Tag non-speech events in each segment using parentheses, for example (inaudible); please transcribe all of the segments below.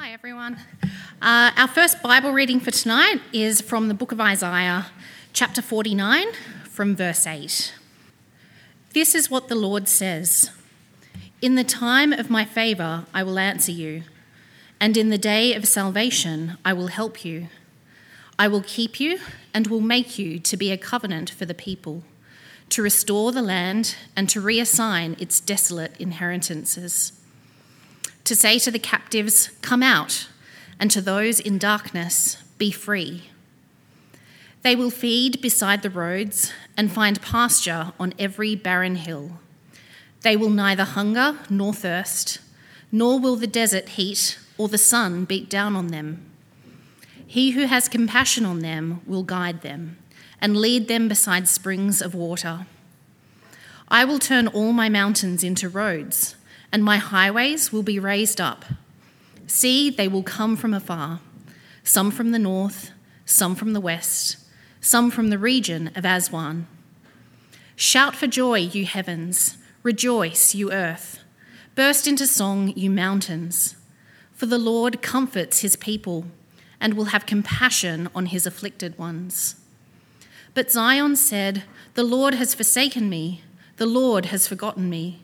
Hi, everyone. Uh, our first Bible reading for tonight is from the book of Isaiah, chapter 49, from verse 8. This is what the Lord says In the time of my favour, I will answer you, and in the day of salvation, I will help you. I will keep you and will make you to be a covenant for the people, to restore the land and to reassign its desolate inheritances to say to the captives, Come out, and to those in darkness, Be free. They will feed beside the roads and find pasture on every barren hill. They will neither hunger nor thirst, nor will the desert heat or the sun beat down on them. He who has compassion on them will guide them and lead them beside springs of water. I will turn all my mountains into roads and my highways will be raised up. See, they will come from afar, some from the north, some from the west, some from the region of Aswan. Shout for joy, you heavens, rejoice, you earth. Burst into song, you mountains. For the Lord comforts his people and will have compassion on his afflicted ones. But Zion said, The Lord has forsaken me, the Lord has forgotten me.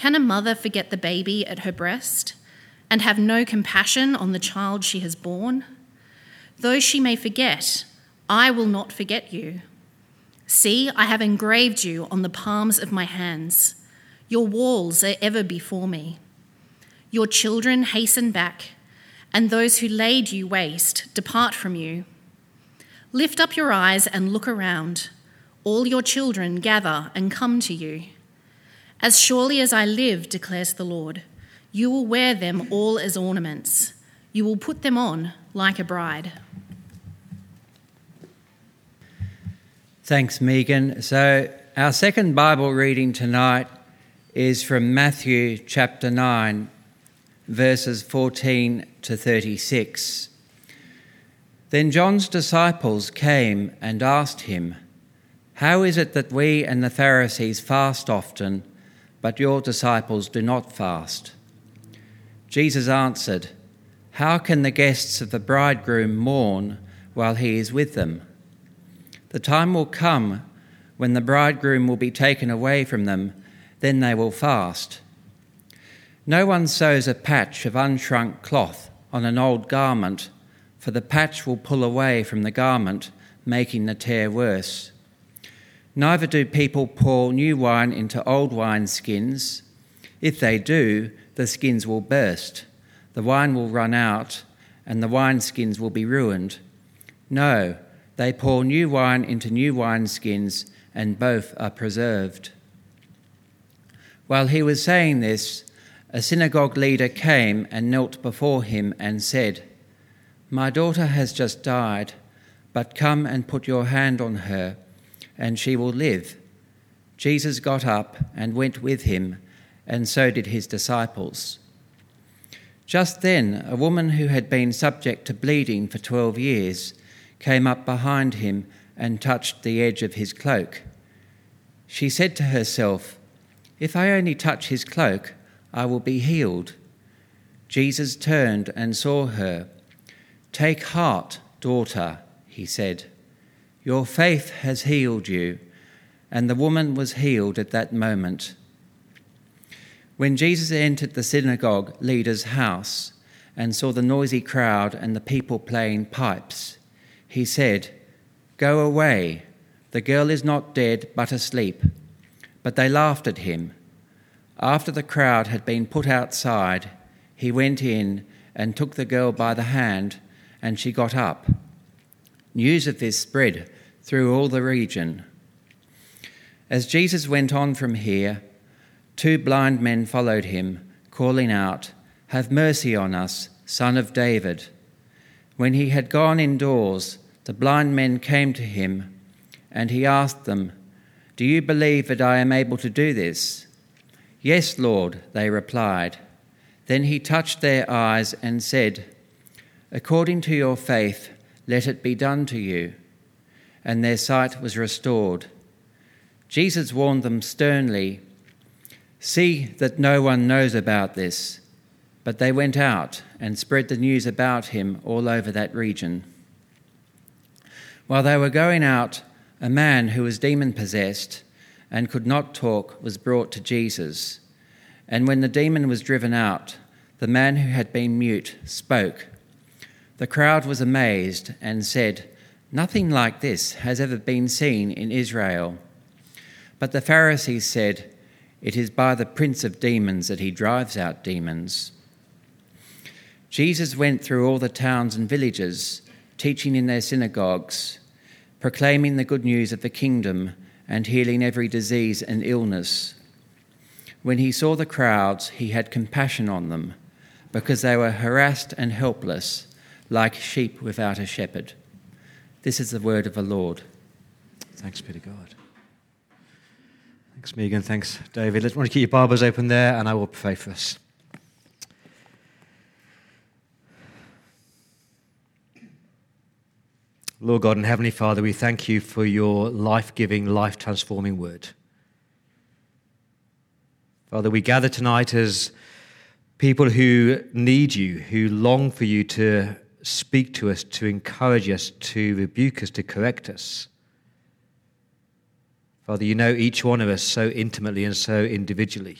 Can a mother forget the baby at her breast and have no compassion on the child she has borne? Though she may forget, I will not forget you. See, I have engraved you on the palms of my hands. Your walls are ever before me. Your children hasten back, and those who laid you waste depart from you. Lift up your eyes and look around. All your children gather and come to you. As surely as I live, declares the Lord, you will wear them all as ornaments. You will put them on like a bride. Thanks, Megan. So, our second Bible reading tonight is from Matthew chapter 9, verses 14 to 36. Then John's disciples came and asked him, How is it that we and the Pharisees fast often? But your disciples do not fast. Jesus answered, How can the guests of the bridegroom mourn while he is with them? The time will come when the bridegroom will be taken away from them, then they will fast. No one sews a patch of unshrunk cloth on an old garment, for the patch will pull away from the garment, making the tear worse. Neither do people pour new wine into old wine skins. If they do, the skins will burst, the wine will run out, and the wine skins will be ruined. No, they pour new wine into new wine skins, and both are preserved. While he was saying this, a synagogue leader came and knelt before him and said, My daughter has just died, but come and put your hand on her and she will live. Jesus got up and went with him, and so did his disciples. Just then, a woman who had been subject to bleeding for twelve years came up behind him and touched the edge of his cloak. She said to herself, If I only touch his cloak, I will be healed. Jesus turned and saw her. Take heart, daughter, he said. Your faith has healed you. And the woman was healed at that moment. When Jesus entered the synagogue leader's house and saw the noisy crowd and the people playing pipes, he said, Go away. The girl is not dead, but asleep. But they laughed at him. After the crowd had been put outside, he went in and took the girl by the hand, and she got up. News of this spread through all the region. As Jesus went on from here, two blind men followed him, calling out, Have mercy on us, son of David. When he had gone indoors, the blind men came to him, and he asked them, Do you believe that I am able to do this? Yes, Lord, they replied. Then he touched their eyes and said, According to your faith, let it be done to you. And their sight was restored. Jesus warned them sternly See that no one knows about this. But they went out and spread the news about him all over that region. While they were going out, a man who was demon possessed and could not talk was brought to Jesus. And when the demon was driven out, the man who had been mute spoke. The crowd was amazed and said, Nothing like this has ever been seen in Israel. But the Pharisees said, It is by the prince of demons that he drives out demons. Jesus went through all the towns and villages, teaching in their synagogues, proclaiming the good news of the kingdom, and healing every disease and illness. When he saw the crowds, he had compassion on them, because they were harassed and helpless, like sheep without a shepherd. This is the word of the Lord. Thanks be to God. Thanks, Megan. Thanks, David. Let's want to keep your Bibles open there, and I will pray for us. Lord God and Heavenly Father, we thank you for your life giving, life transforming word. Father, we gather tonight as people who need you, who long for you to speak to us, to encourage us, to rebuke us, to correct us. Father, you know each one of us so intimately and so individually.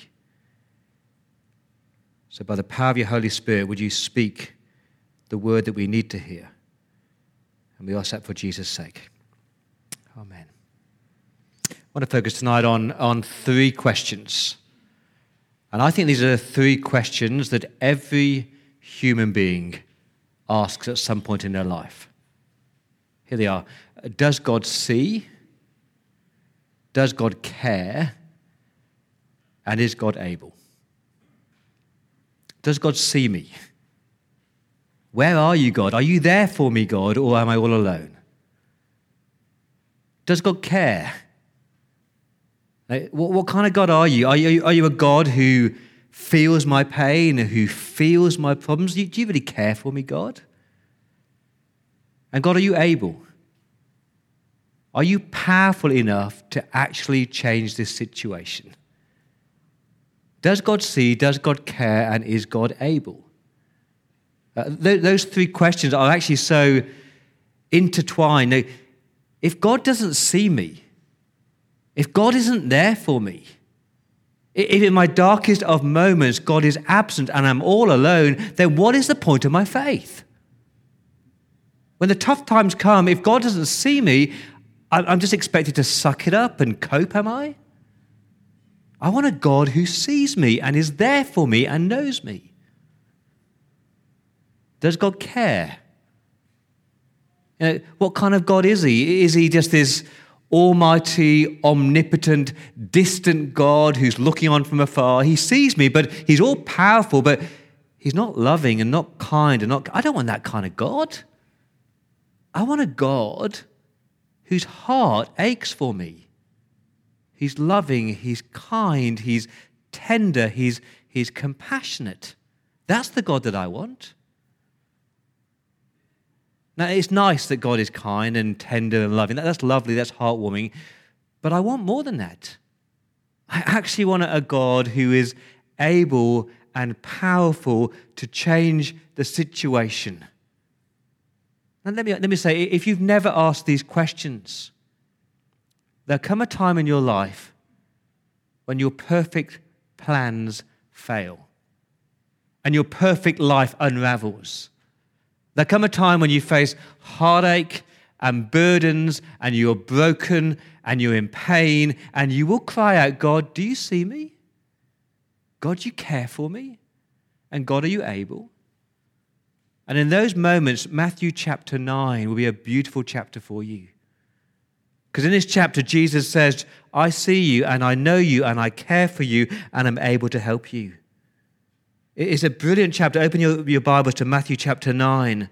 So, by the power of your Holy Spirit, would you speak the word that we need to hear? And we ask that for Jesus' sake. Amen. I want to focus tonight on, on three questions. And I think these are three questions that every human being asks at some point in their life. Here they are Does God see? Does God care? And is God able? Does God see me? Where are you, God? Are you there for me, God, or am I all alone? Does God care? what, kind of God are you? Are, you? are you a God who feels my pain, who feels my problems? Do you, do you really care for me, God? And God, are you able? Are you powerful enough to actually change this situation? Does God see? Does God care? And is God able? Uh, th- those three questions are actually so intertwined. Now, if God doesn't see me, if God isn't there for me, if in my darkest of moments God is absent and I'm all alone, then what is the point of my faith? When the tough times come, if God doesn't see me, I'm just expected to suck it up and cope, am I? I want a God who sees me and is there for me and knows me. Does God care? You know, what kind of God is He? Is He just this almighty, omnipotent, distant God who's looking on from afar? He sees me, but He's all powerful, but He's not loving and not kind and not. I don't want that kind of God. I want a God whose heart aches for me. He's loving, He's kind, He's tender, He's, he's compassionate. That's the God that I want. Now, it's nice that God is kind and tender and loving. That's lovely, that's heartwarming. But I want more than that. I actually want a God who is able and powerful to change the situation. And let me, let me say if you've never asked these questions, there'll come a time in your life when your perfect plans fail and your perfect life unravels there come a time when you face heartache and burdens and you're broken and you're in pain and you will cry out, God, do you see me? God, you care for me? And God, are you able? And in those moments, Matthew chapter 9 will be a beautiful chapter for you. Because in this chapter, Jesus says, I see you and I know you and I care for you and I'm able to help you. It's a brilliant chapter. Open your, your Bibles to Matthew chapter 9.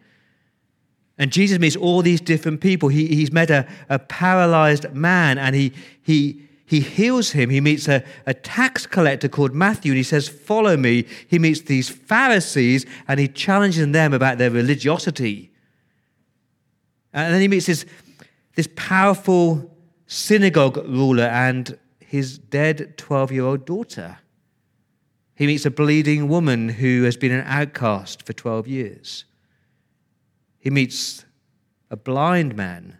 And Jesus meets all these different people. He, he's met a, a paralyzed man and he, he, he heals him. He meets a, a tax collector called Matthew and he says, Follow me. He meets these Pharisees and he challenges them about their religiosity. And then he meets this, this powerful synagogue ruler and his dead 12 year old daughter. He meets a bleeding woman who has been an outcast for 12 years. He meets a blind man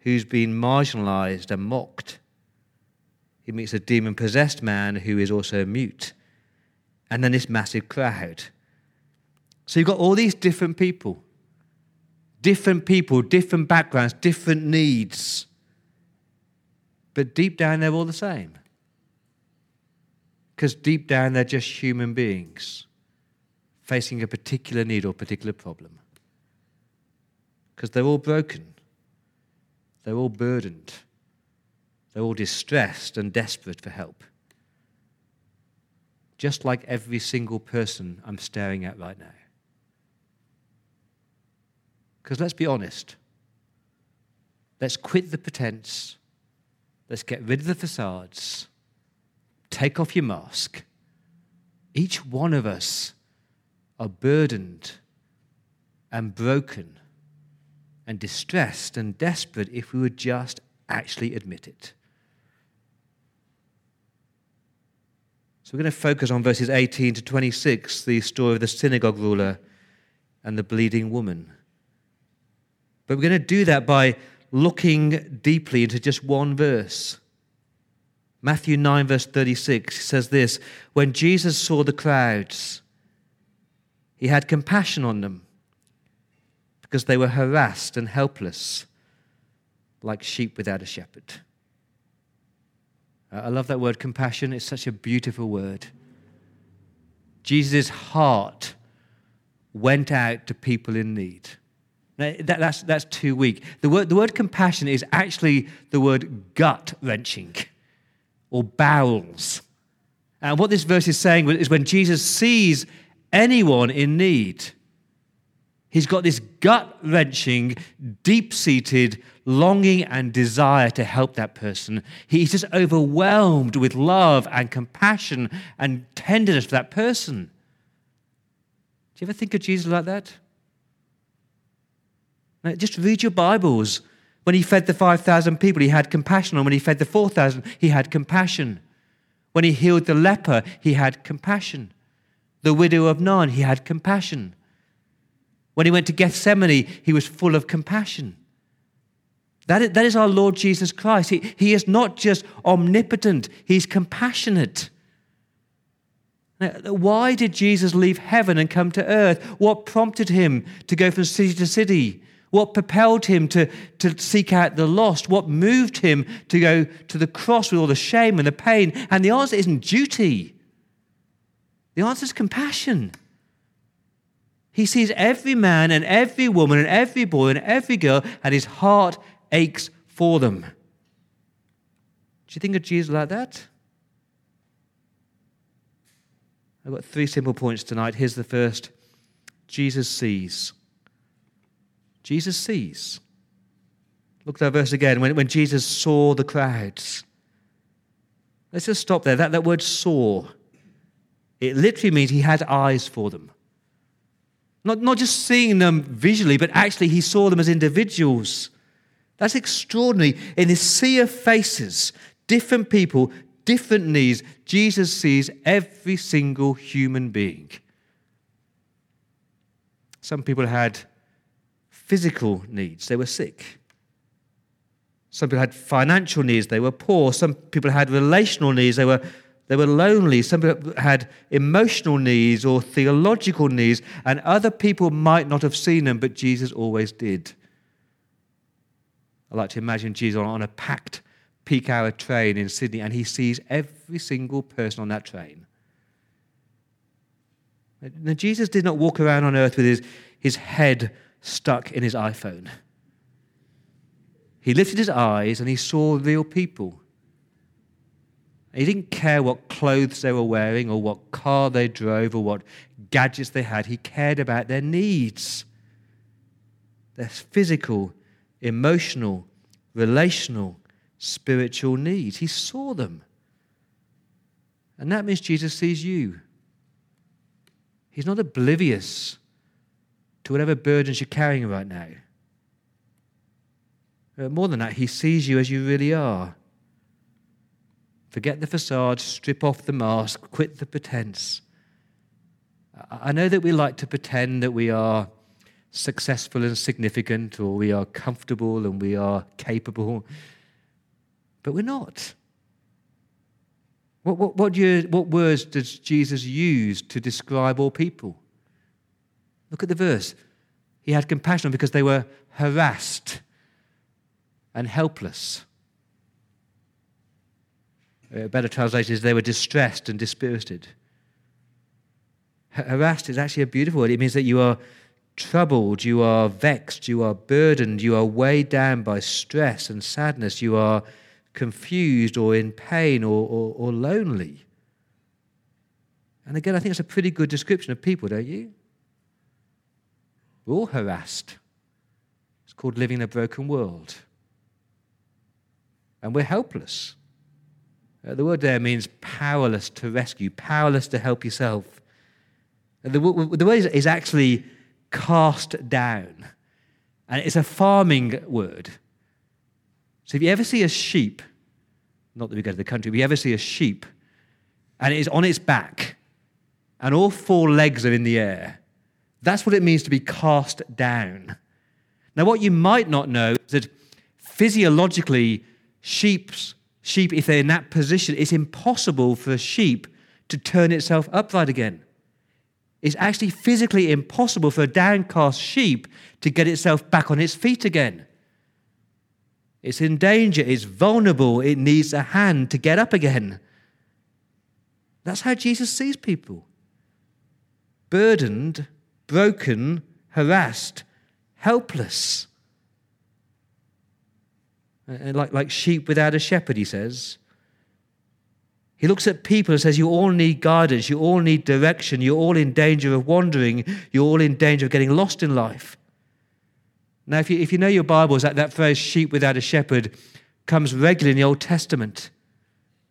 who's been marginalized and mocked. He meets a demon possessed man who is also mute. And then this massive crowd. So you've got all these different people, different people, different backgrounds, different needs. But deep down, they're all the same. Because deep down, they're just human beings facing a particular need or particular problem. Because they're all broken, they're all burdened, they're all distressed and desperate for help. Just like every single person I'm staring at right now. Because let's be honest. Let's quit the pretense. Let's get rid of the facades. Take off your mask. Each one of us are burdened and broken and distressed and desperate if we would just actually admit it. So we're going to focus on verses 18 to 26, the story of the synagogue ruler and the bleeding woman. But we're going to do that by looking deeply into just one verse. Matthew 9, verse 36 says this When Jesus saw the crowds, he had compassion on them because they were harassed and helpless, like sheep without a shepherd. I love that word compassion. It's such a beautiful word. Jesus' heart went out to people in need. Now, that, that's, that's too weak. The word, the word compassion is actually the word gut wrenching or bowels. And what this verse is saying is when Jesus sees anyone in need, he's got this gut wrenching, deep seated longing and desire to help that person. He's just overwhelmed with love and compassion and tenderness for that person. Do you ever think of Jesus like that? Now, just read your Bibles. When he fed the 5,000 people, he had compassion. And when he fed the 4,000, he had compassion. When he healed the leper, he had compassion. The widow of Nain, he had compassion. When he went to Gethsemane, he was full of compassion. That is, that is our Lord Jesus Christ. He, he is not just omnipotent, He's compassionate. Now, why did Jesus leave heaven and come to earth? What prompted him to go from city to city? What propelled him to, to seek out the lost? What moved him to go to the cross with all the shame and the pain? And the answer isn't duty, the answer is compassion. He sees every man and every woman and every boy and every girl, and his heart aches for them. Do you think of Jesus like that? I've got three simple points tonight. Here's the first Jesus sees. Jesus sees. Look at that verse again. When, when Jesus saw the crowds. Let's just stop there. That, that word saw, it literally means he had eyes for them. Not, not just seeing them visually, but actually he saw them as individuals. That's extraordinary. In this sea of faces, different people, different needs, Jesus sees every single human being. Some people had physical needs, they were sick. Some people had financial needs, they were poor. Some people had relational needs, they were, they were lonely. Some people had emotional needs or theological needs, and other people might not have seen them, but Jesus always did. I like to imagine Jesus on a packed peak hour train in Sydney and he sees every single person on that train. Now, Jesus did not walk around on earth with his, his head stuck in his iPhone. He lifted his eyes and he saw real people. He didn't care what clothes they were wearing or what car they drove or what gadgets they had. He cared about their needs, their physical emotional, relational, spiritual needs. He saw them. And that means Jesus sees you. He's not oblivious to whatever burdens you're carrying right now. But more than that, he sees you as you really are. Forget the facade, strip off the mask, quit the pretense. I know that we like to pretend that we are successful and significant, or we are comfortable and we are capable, but we're not. What, what, what, you, what words does Jesus use to describe all people? Look at the verse. He had compassion because they were harassed and helpless. A better translation is they were distressed and dispirited. Harassed is actually a beautiful word. It means that you are troubled, you are vexed, you are burdened, you are weighed down by stress and sadness, you are confused or in pain or, or, or lonely. And again, I think it's a pretty good description of people, don't you? We're all harassed. It's called living in a broken world. And we're helpless. Uh, the word there means powerless to rescue, powerless to help yourself. Uh, the, the word is actually cast down. And it's a farming word. So if you ever see a sheep, not that we go to the country, but you ever see a sheep and it is on its back and all four legs are in the air, that's what it means to be cast down. Now, what you might not know is that physiologically, sheep's, sheep, if they're in that position, it's impossible for a sheep to turn itself upright again. It's actually physically impossible for a downcast sheep to get itself back on its feet again. It's in danger, it's vulnerable, it needs a hand to get up again. That's how Jesus sees people burdened, broken, harassed, helpless. Uh, like, like sheep without a shepherd, he says. He looks at people and says, You all need guidance, you all need direction, you're all in danger of wandering, you're all in danger of getting lost in life. Now, if you, if you know your Bibles, that, that phrase, sheep without a shepherd, comes regularly in the Old Testament.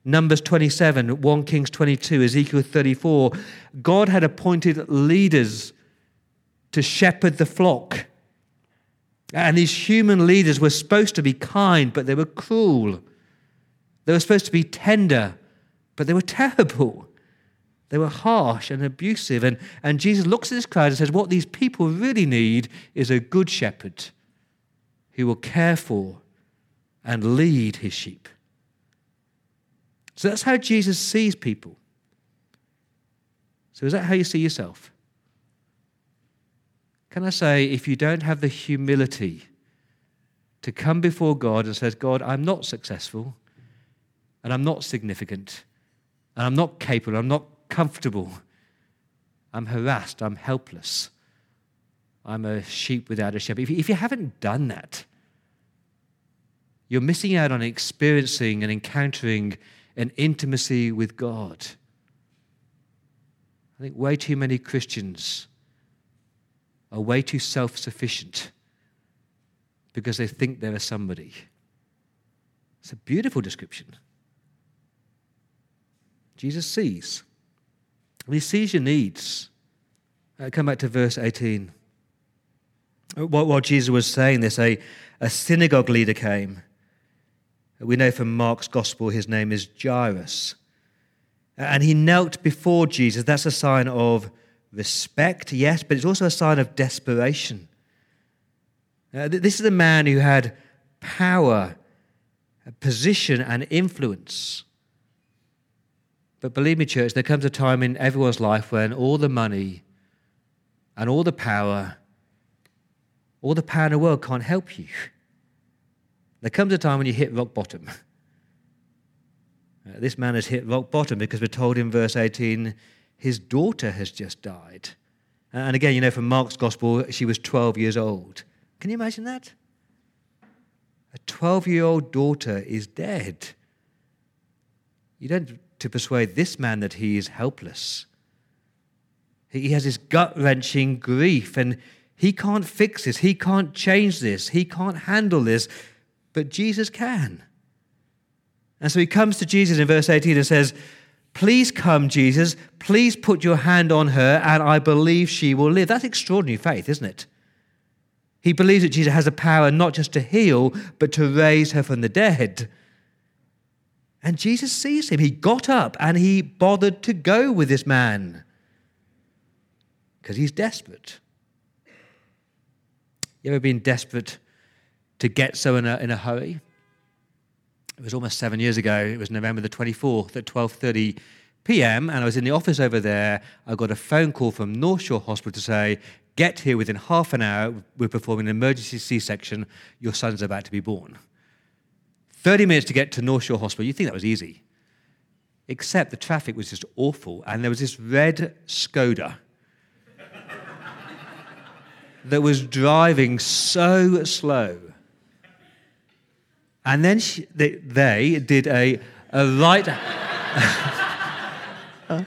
Numbers 27, 1 Kings 22, Ezekiel 34. God had appointed leaders to shepherd the flock. And these human leaders were supposed to be kind, but they were cruel. They were supposed to be tender, but they were terrible. They were harsh and abusive. And, and Jesus looks at this crowd and says, What these people really need is a good shepherd who will care for and lead his sheep. So that's how Jesus sees people. So is that how you see yourself? Can I say, if you don't have the humility to come before God and says, God, I'm not successful, and I'm not significant, and I'm not capable, I'm not comfortable. I'm harassed. I'm helpless. I'm a sheep without a shepherd. If you haven't done that, you're missing out on experiencing and encountering an intimacy with God. I think way too many Christians are way too self sufficient because they think they're a somebody. It's a beautiful description. Jesus sees. He sees your needs. Uh, come back to verse 18. While, while Jesus was saying this, a, a synagogue leader came. We know from Mark's gospel his name is Jairus. And he knelt before Jesus. That's a sign of respect, yes, but it's also a sign of desperation. Uh, this is a man who had power, position, and influence. But believe me, church, there comes a time in everyone's life when all the money and all the power, all the power in the world can't help you. There comes a time when you hit rock bottom. (laughs) Uh, this man has hit rock bottom because we're told in verse 18 his daughter has just died. And again, you know, from Mark's gospel, she was 12 years old. Can you imagine that? A 12 year old daughter is dead. You don't to persuade this man that he is helpless. He has this gut wrenching grief, and he can't fix this. He can't change this. He can't handle this. But Jesus can. And so he comes to Jesus in verse 18 and says, Please come, Jesus. Please put your hand on her, and I believe she will live. That's extraordinary faith, isn't it? He believes that Jesus has the power not just to heal, but to raise her from the dead. And Jesus sees him. He got up and he bothered to go with this man because he's desperate. You ever been desperate to get so in a, in a hurry? It was almost seven years ago. It was November the 24th at 12.30 p.m. and I was in the office over there. I got a phone call from North Shore Hospital to say, get here within half an hour. We're performing an emergency C-section. Your son's about to be born. 30 minutes to get to North Shore Hospital. You think that was easy. Except the traffic was just awful. And there was this red Skoda (laughs) that was driving so slow. And then she, they, they, did a, a right. (laughs)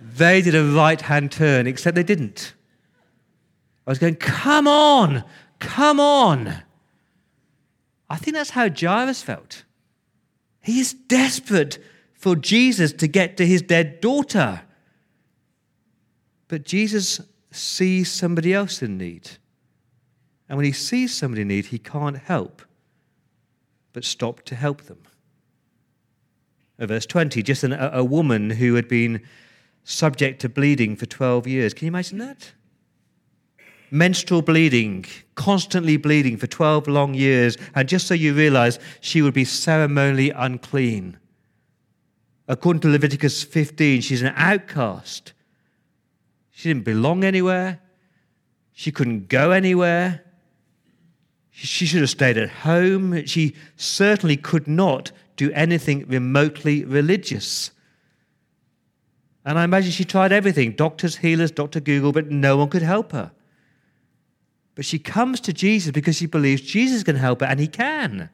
they did a right hand turn, except they didn't. I was going, come on, come on. I think that's how Jairus felt. He is desperate for Jesus to get to his dead daughter. But Jesus sees somebody else in need. And when he sees somebody in need, he can't help but stopped to help them. Uh, verse 20, just an, a, a woman who had been subject to bleeding for 12 years. Can you imagine that? Menstrual bleeding, constantly bleeding for 12 long years. And just so you realize, she would be ceremonially unclean. According to Leviticus 15, she's an outcast. She didn't belong anywhere. She couldn't go anywhere. She should have stayed at home. She certainly could not do anything remotely religious. And I imagine she tried everything doctors, healers, Dr. Google, but no one could help her. But she comes to Jesus because she believes Jesus can help her, and he can.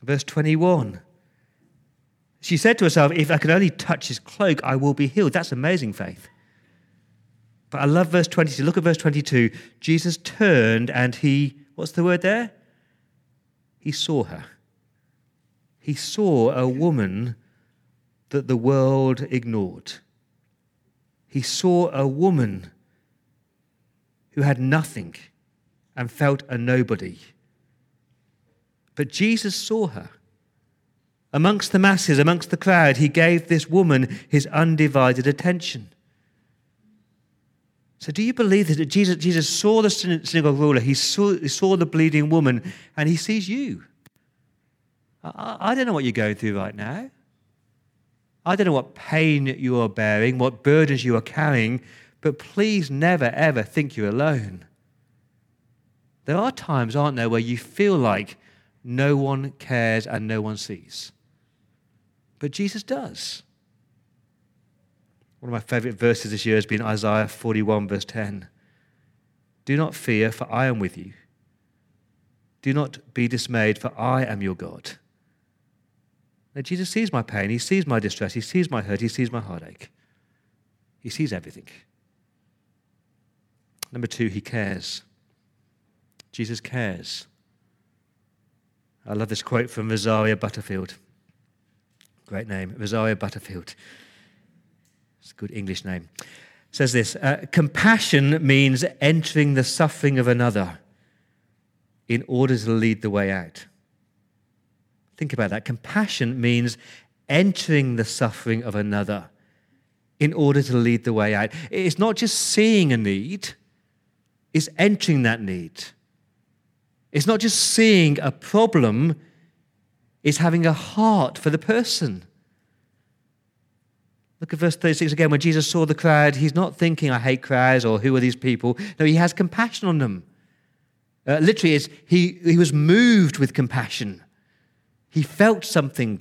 Verse 21. She said to herself, If I can only touch his cloak, I will be healed. That's amazing faith. But I love verse 22. Look at verse 22. Jesus turned and he, what's the word there? He saw her. He saw a woman that the world ignored. He saw a woman who had nothing and felt a nobody. But Jesus saw her. Amongst the masses, amongst the crowd, he gave this woman his undivided attention. So, do you believe that Jesus, Jesus saw the synagogue ruler, he saw, he saw the bleeding woman, and he sees you? I, I don't know what you're going through right now. I don't know what pain you are bearing, what burdens you are carrying, but please never, ever think you're alone. There are times, aren't there, where you feel like no one cares and no one sees. But Jesus does. One of my favorite verses this year has been Isaiah 41, verse 10. Do not fear, for I am with you. Do not be dismayed, for I am your God. Now, Jesus sees my pain, He sees my distress, He sees my hurt, He sees my heartache. He sees everything. Number two, He cares. Jesus cares. I love this quote from Rosaria Butterfield. Great name, Rosaria Butterfield. It's a good English name. It says this uh, Compassion means entering the suffering of another in order to lead the way out. Think about that. Compassion means entering the suffering of another in order to lead the way out. It's not just seeing a need, it's entering that need. It's not just seeing a problem, it's having a heart for the person. Look at verse 36 again. When Jesus saw the crowd, he's not thinking, I hate crowds or who are these people. No, he has compassion on them. Uh, literally, it's, he, he was moved with compassion. He felt something.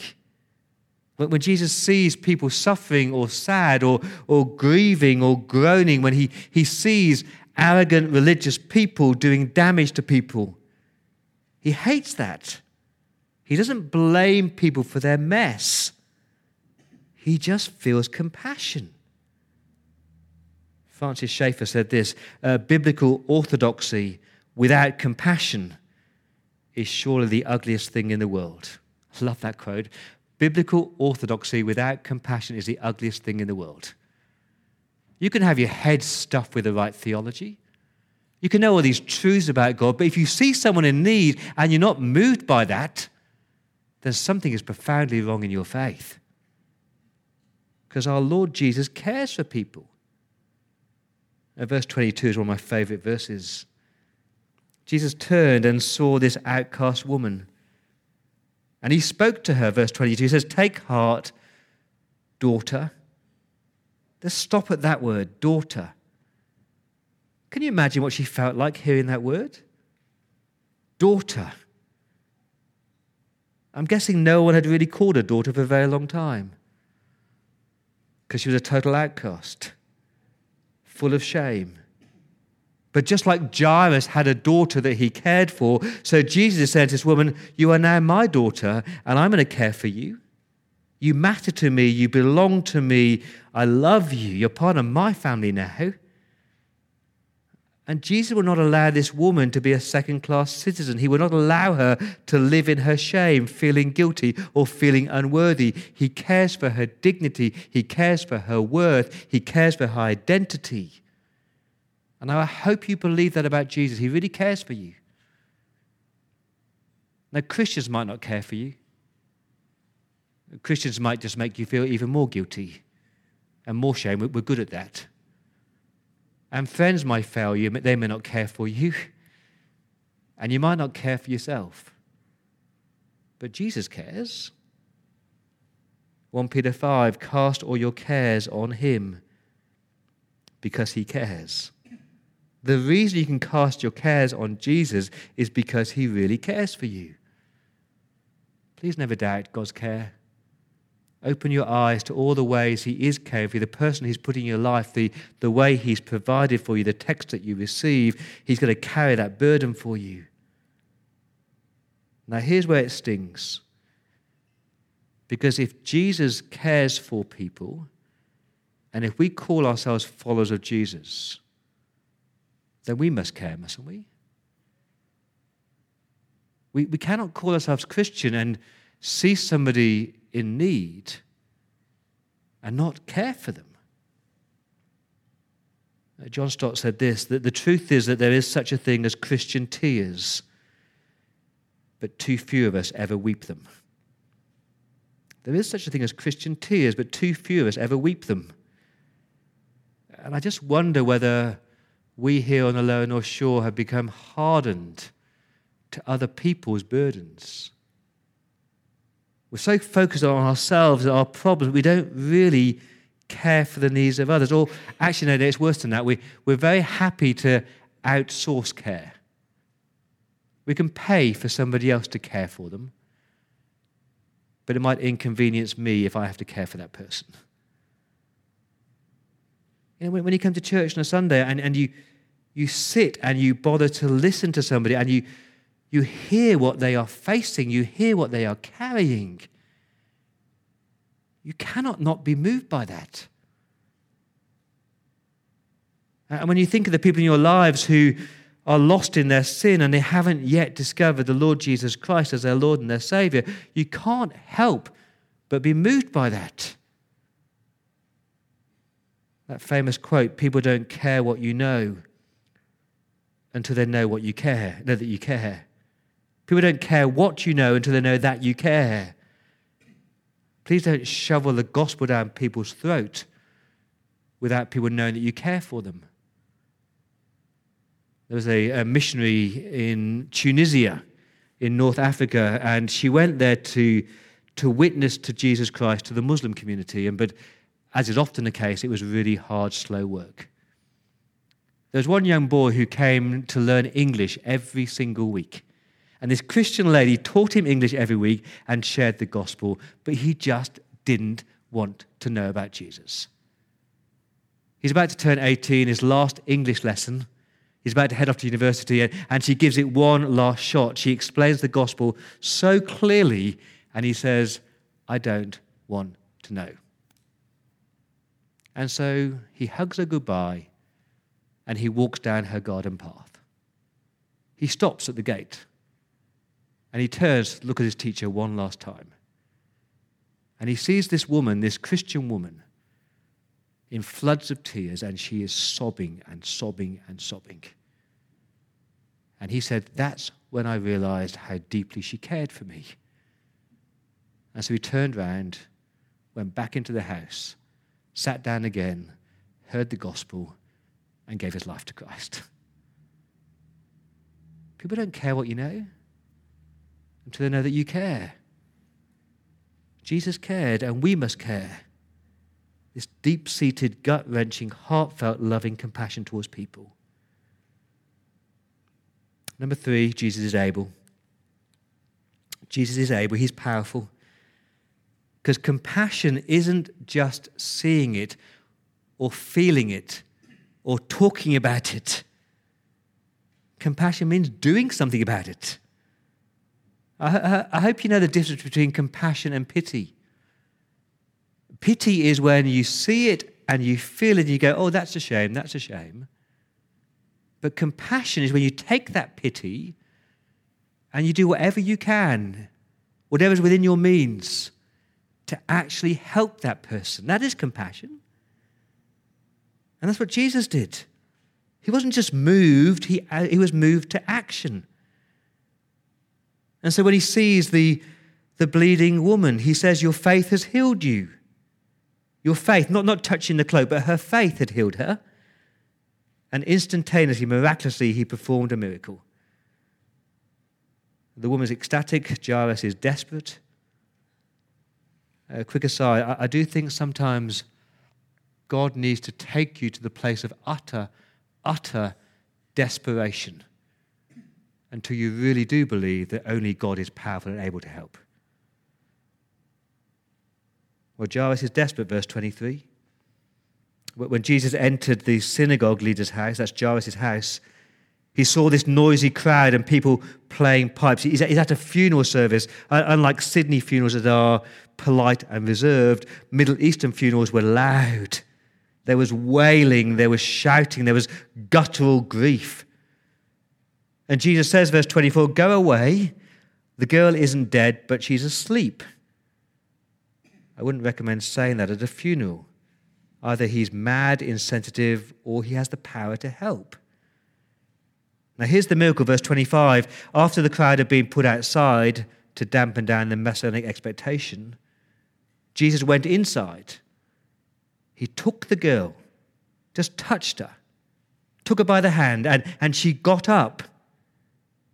When, when Jesus sees people suffering or sad or, or grieving or groaning, when he, he sees arrogant religious people doing damage to people, he hates that. He doesn't blame people for their mess. He just feels compassion. Francis Schaeffer said this uh, Biblical orthodoxy without compassion is surely the ugliest thing in the world. I love that quote. Biblical orthodoxy without compassion is the ugliest thing in the world. You can have your head stuffed with the right theology. You can know all these truths about God, but if you see someone in need and you're not moved by that, then something is profoundly wrong in your faith. Because our Lord Jesus cares for people. Verse 22 is one of my favorite verses. Jesus turned and saw this outcast woman. And he spoke to her, verse 22. He says, Take heart, daughter. Let's stop at that word, daughter. Can you imagine what she felt like hearing that word? Daughter. I'm guessing no one had really called her daughter for a very long time because she was a total outcast, full of shame. But just like Jairus had a daughter that he cared for, so Jesus said to this woman, You are now my daughter, and I'm going to care for you. You matter to me. You belong to me. I love you. You're part of my family now. And Jesus will not allow this woman to be a second class citizen. He will not allow her to live in her shame, feeling guilty or feeling unworthy. He cares for her dignity. He cares for her worth. He cares for her identity. And I hope you believe that about Jesus. He really cares for you. Now, Christians might not care for you. Christians might just make you feel even more guilty and more shame. We're good at that. And friends might fail you, they may not care for you. And you might not care for yourself. But Jesus cares. 1 Peter 5 Cast all your cares on him because he cares. The reason you can cast your cares on Jesus is because he really cares for you. Please never doubt God's care. Open your eyes to all the ways He is caring for you, the person He's put in your life, the, the way He's provided for you, the text that you receive. He's going to carry that burden for you. Now, here's where it stings. Because if Jesus cares for people, and if we call ourselves followers of Jesus, then we must care, mustn't we? We, we cannot call ourselves Christian and see somebody in need and not care for them. Uh, John Stott said this that the truth is that there is such a thing as Christian tears, but too few of us ever weep them. There is such a thing as Christian tears, but too few of us ever weep them. And I just wonder whether we here on the Lower North Shore have become hardened to other people's burdens. We're so focused on ourselves and our problems, we don't really care for the needs of others. Or actually, no, it's worse than that. We, we're very happy to outsource care. We can pay for somebody else to care for them, but it might inconvenience me if I have to care for that person. You know, when, when you come to church on a Sunday and, and you, you sit and you bother to listen to somebody and you, you hear what they are facing, you hear what they are carrying. You cannot not be moved by that. And when you think of the people in your lives who are lost in their sin and they haven't yet discovered the Lord Jesus Christ as their Lord and their Savior, you can't help but be moved by that. That famous quote people don't care what you know until they know what you care, know that you care. People don't care what you know until they know that you care. Please don't shovel the gospel down people's throat without people knowing that you care for them. There was a, a missionary in Tunisia, in North Africa, and she went there to, to witness to Jesus Christ to the Muslim community. And, but as is often the case, it was really hard, slow work. There was one young boy who came to learn English every single week. And this Christian lady taught him English every week and shared the gospel, but he just didn't want to know about Jesus. He's about to turn 18, his last English lesson. He's about to head off to university, and she gives it one last shot. She explains the gospel so clearly, and he says, I don't want to know. And so he hugs her goodbye and he walks down her garden path. He stops at the gate and he turns to look at his teacher one last time. And he sees this woman, this Christian woman, in floods of tears, and she is sobbing and sobbing and sobbing. And he said, That's when I realized how deeply she cared for me. And so he turned round, went back into the house, sat down again, heard the gospel, and gave his life to Christ. People don't care what you know until they know that you care. Jesus cared, and we must care. This deep seated, gut wrenching, heartfelt, loving compassion towards people. Number three, Jesus is able. Jesus is able, he's powerful. Because compassion isn't just seeing it or feeling it or talking about it. Compassion means doing something about it. I, I, hope you know the difference between compassion and pity. Pity is when you see it and you feel it and you go, oh, that's a shame, that's a shame. But compassion is when you take that pity and you do whatever you can, whatever's within your means, to actually help that person. That is compassion. And that's what Jesus did. He wasn't just moved, he, uh, he was moved to action. And so when he sees the, the bleeding woman, he says, Your faith has healed you. Your faith, not, not touching the cloak, but her faith had healed her. And instantaneously, miraculously, he performed a miracle. The woman's ecstatic, Jairus is desperate. A quick aside I, I do think sometimes God needs to take you to the place of utter, utter desperation until you really do believe that only God is powerful and able to help. Well, Jairus is desperate, verse 23. When Jesus entered the synagogue leader's house, that's Jairus' house, he saw this noisy crowd and people playing pipes. He's at a funeral service. Unlike Sydney funerals that are polite and reserved, Middle Eastern funerals were loud. There was wailing, there was shouting, there was guttural grief. And Jesus says, verse 24, Go away. The girl isn't dead, but she's asleep. I wouldn't recommend saying that at a funeral. Either he's mad, insensitive, or he has the power to help. Now, here's the miracle, verse 25. After the crowd had been put outside to dampen down the messianic expectation, Jesus went inside. He took the girl, just touched her, took her by the hand, and, and she got up.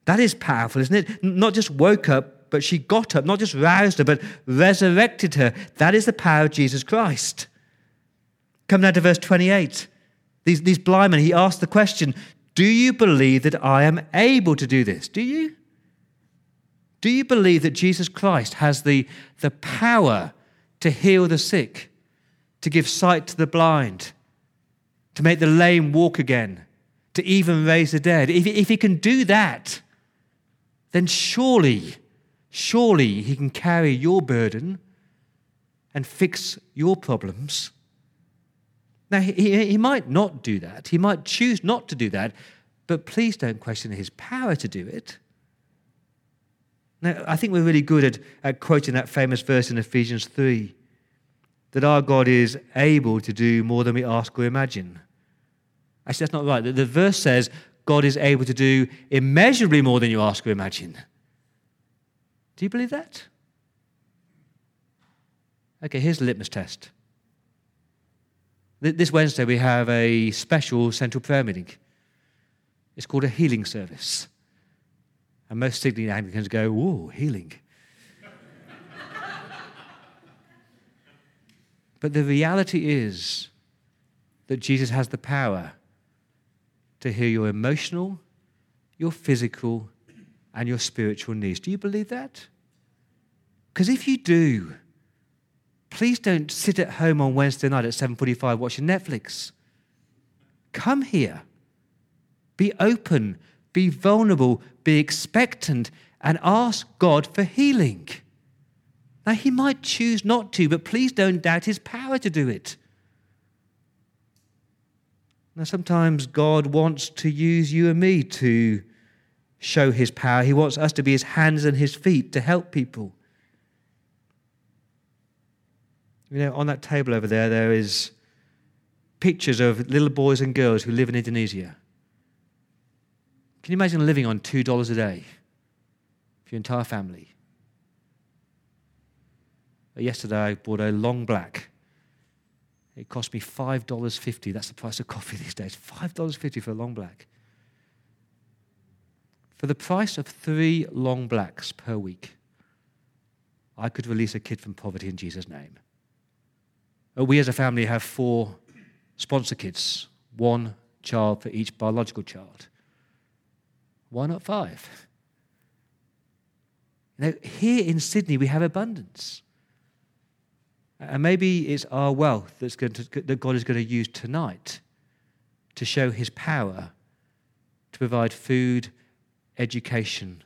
That is powerful, isn't it? Not just woke up, but she got up, not just roused her, but resurrected her. That is the power of Jesus Christ. Come now to verse 28. These, these blind men, he asked the question Do you believe that I am able to do this? Do you? Do you believe that Jesus Christ has the, the power to heal the sick, to give sight to the blind, to make the lame walk again, to even raise the dead? If, if he can do that, then surely, surely he can carry your burden and fix your problems. Now, he, he might not do that. He might choose not to do that, but please don't question his power to do it. Now, I think we're really good at, at quoting that famous verse in Ephesians 3 that our God is able to do more than we ask or imagine. Actually, that's not right. The, the verse says God is able to do immeasurably more than you ask or imagine. Do you believe that? Okay, here's the litmus test. This Wednesday, we have a special central prayer meeting. It's called a healing service. And most Sydney Anglicans go, Whoa, healing. (laughs) but the reality is that Jesus has the power to heal your emotional, your physical, and your spiritual needs. Do you believe that? Because if you do, please don't sit at home on Wednesday night at 7:45 watching Netflix. Come here. Be open, be vulnerable, be expectant and ask God for healing. Now he might choose not to, but please don't doubt his power to do it. Now, sometimes God wants to use you and me to show his power. He wants us to be his hands and his feet to help people. You know, on that table over there, there is pictures of little boys and girls who live in Indonesia. Can you imagine living on $2 a day for your entire family? Yesterday I bought a long black. It cost me $5.50. That's the price of coffee these days. $5.50 for a long black. For the price of three long blacks per week, I could release a kid from poverty in Jesus' name. Uh, we as a family have four sponsor kids, one child for each biological child. Why not five? (laughs) Now, here in Sydney, we have abundance. And maybe it's our wealth that's going to, that God is going to use tonight to show his power to provide food, education,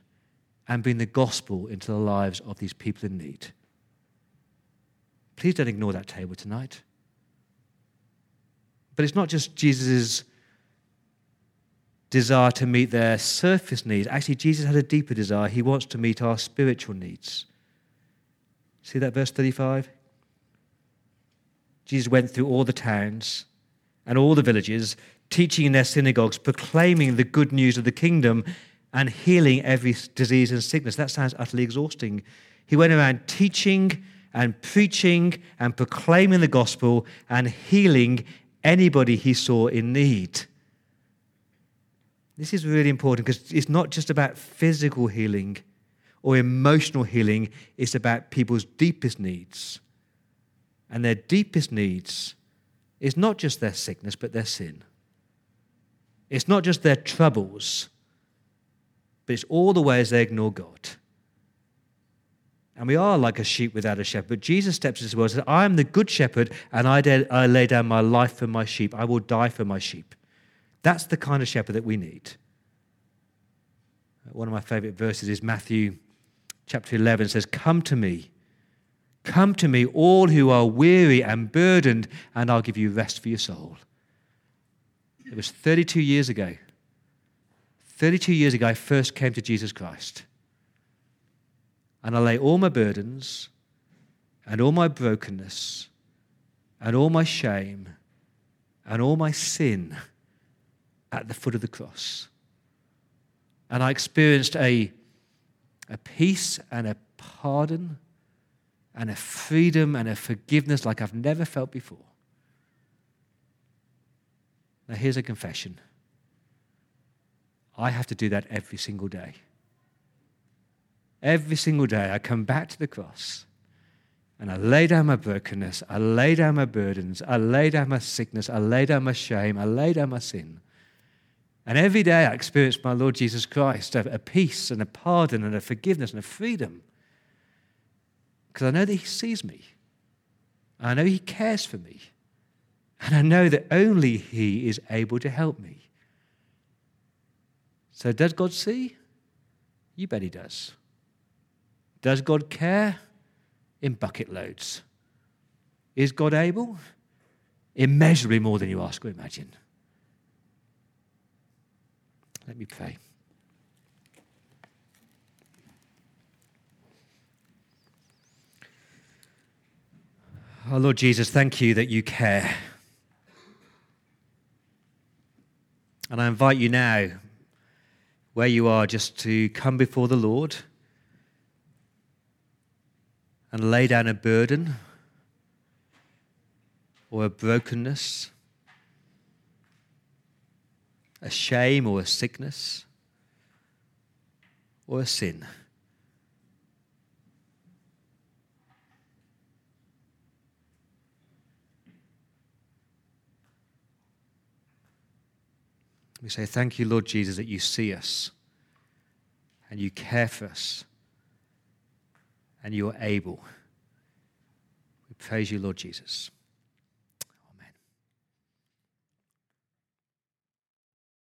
and bring the gospel into the lives of these people in need. Please don't ignore that table tonight. But it's not just Jesus' desire to meet their surface needs. Actually, Jesus had a deeper desire. He wants to meet our spiritual needs. See that verse 35? Jesus went through all the towns and all the villages, teaching in their synagogues, proclaiming the good news of the kingdom, and healing every disease and sickness. That sounds utterly exhausting. He went around teaching and preaching and proclaiming the gospel and healing anybody he saw in need. This is really important because it's not just about physical healing or emotional healing, it's about people's deepest needs. And their deepest needs is not just their sickness, but their sin. It's not just their troubles, but it's all the ways they ignore God. And we are like a sheep without a shepherd. But Jesus steps into the world and says, I am the good shepherd, and I, de- I lay down my life for my sheep. I will die for my sheep. That's the kind of shepherd that we need. One of my favorite verses is Matthew chapter 11 says, Come to me. Come to me, all who are weary and burdened, and I'll give you rest for your soul. It was 32 years ago. 32 years ago, I first came to Jesus Christ and I lay all my burdens and all my brokenness and all my shame and all my sin at the foot of the cross. And I experienced a, a peace and a pardon and a freedom and a forgiveness like I've never felt before. Now, here's a confession I have to do that every single day. Every single day, I come back to the cross and I lay down my brokenness, I lay down my burdens, I lay down my sickness, I lay down my shame, I lay down my sin. And every day I experience my Lord Jesus Christ, a, a peace and a pardon and a forgiveness and a freedom. Because I know that He sees me. I know He cares for me. And I know that only He is able to help me. So, does God see? You bet He does. Does God care? In bucket loads. Is God able? Immeasurably more than you ask or imagine. Let me pray. Oh, Lord Jesus, thank you that you care. And I invite you now, where you are, just to come before the Lord and lay down a burden or a brokenness, a shame or a sickness or a sin. We say, Thank you, Lord Jesus, that you see us and you care for us and you are able. We praise you, Lord Jesus.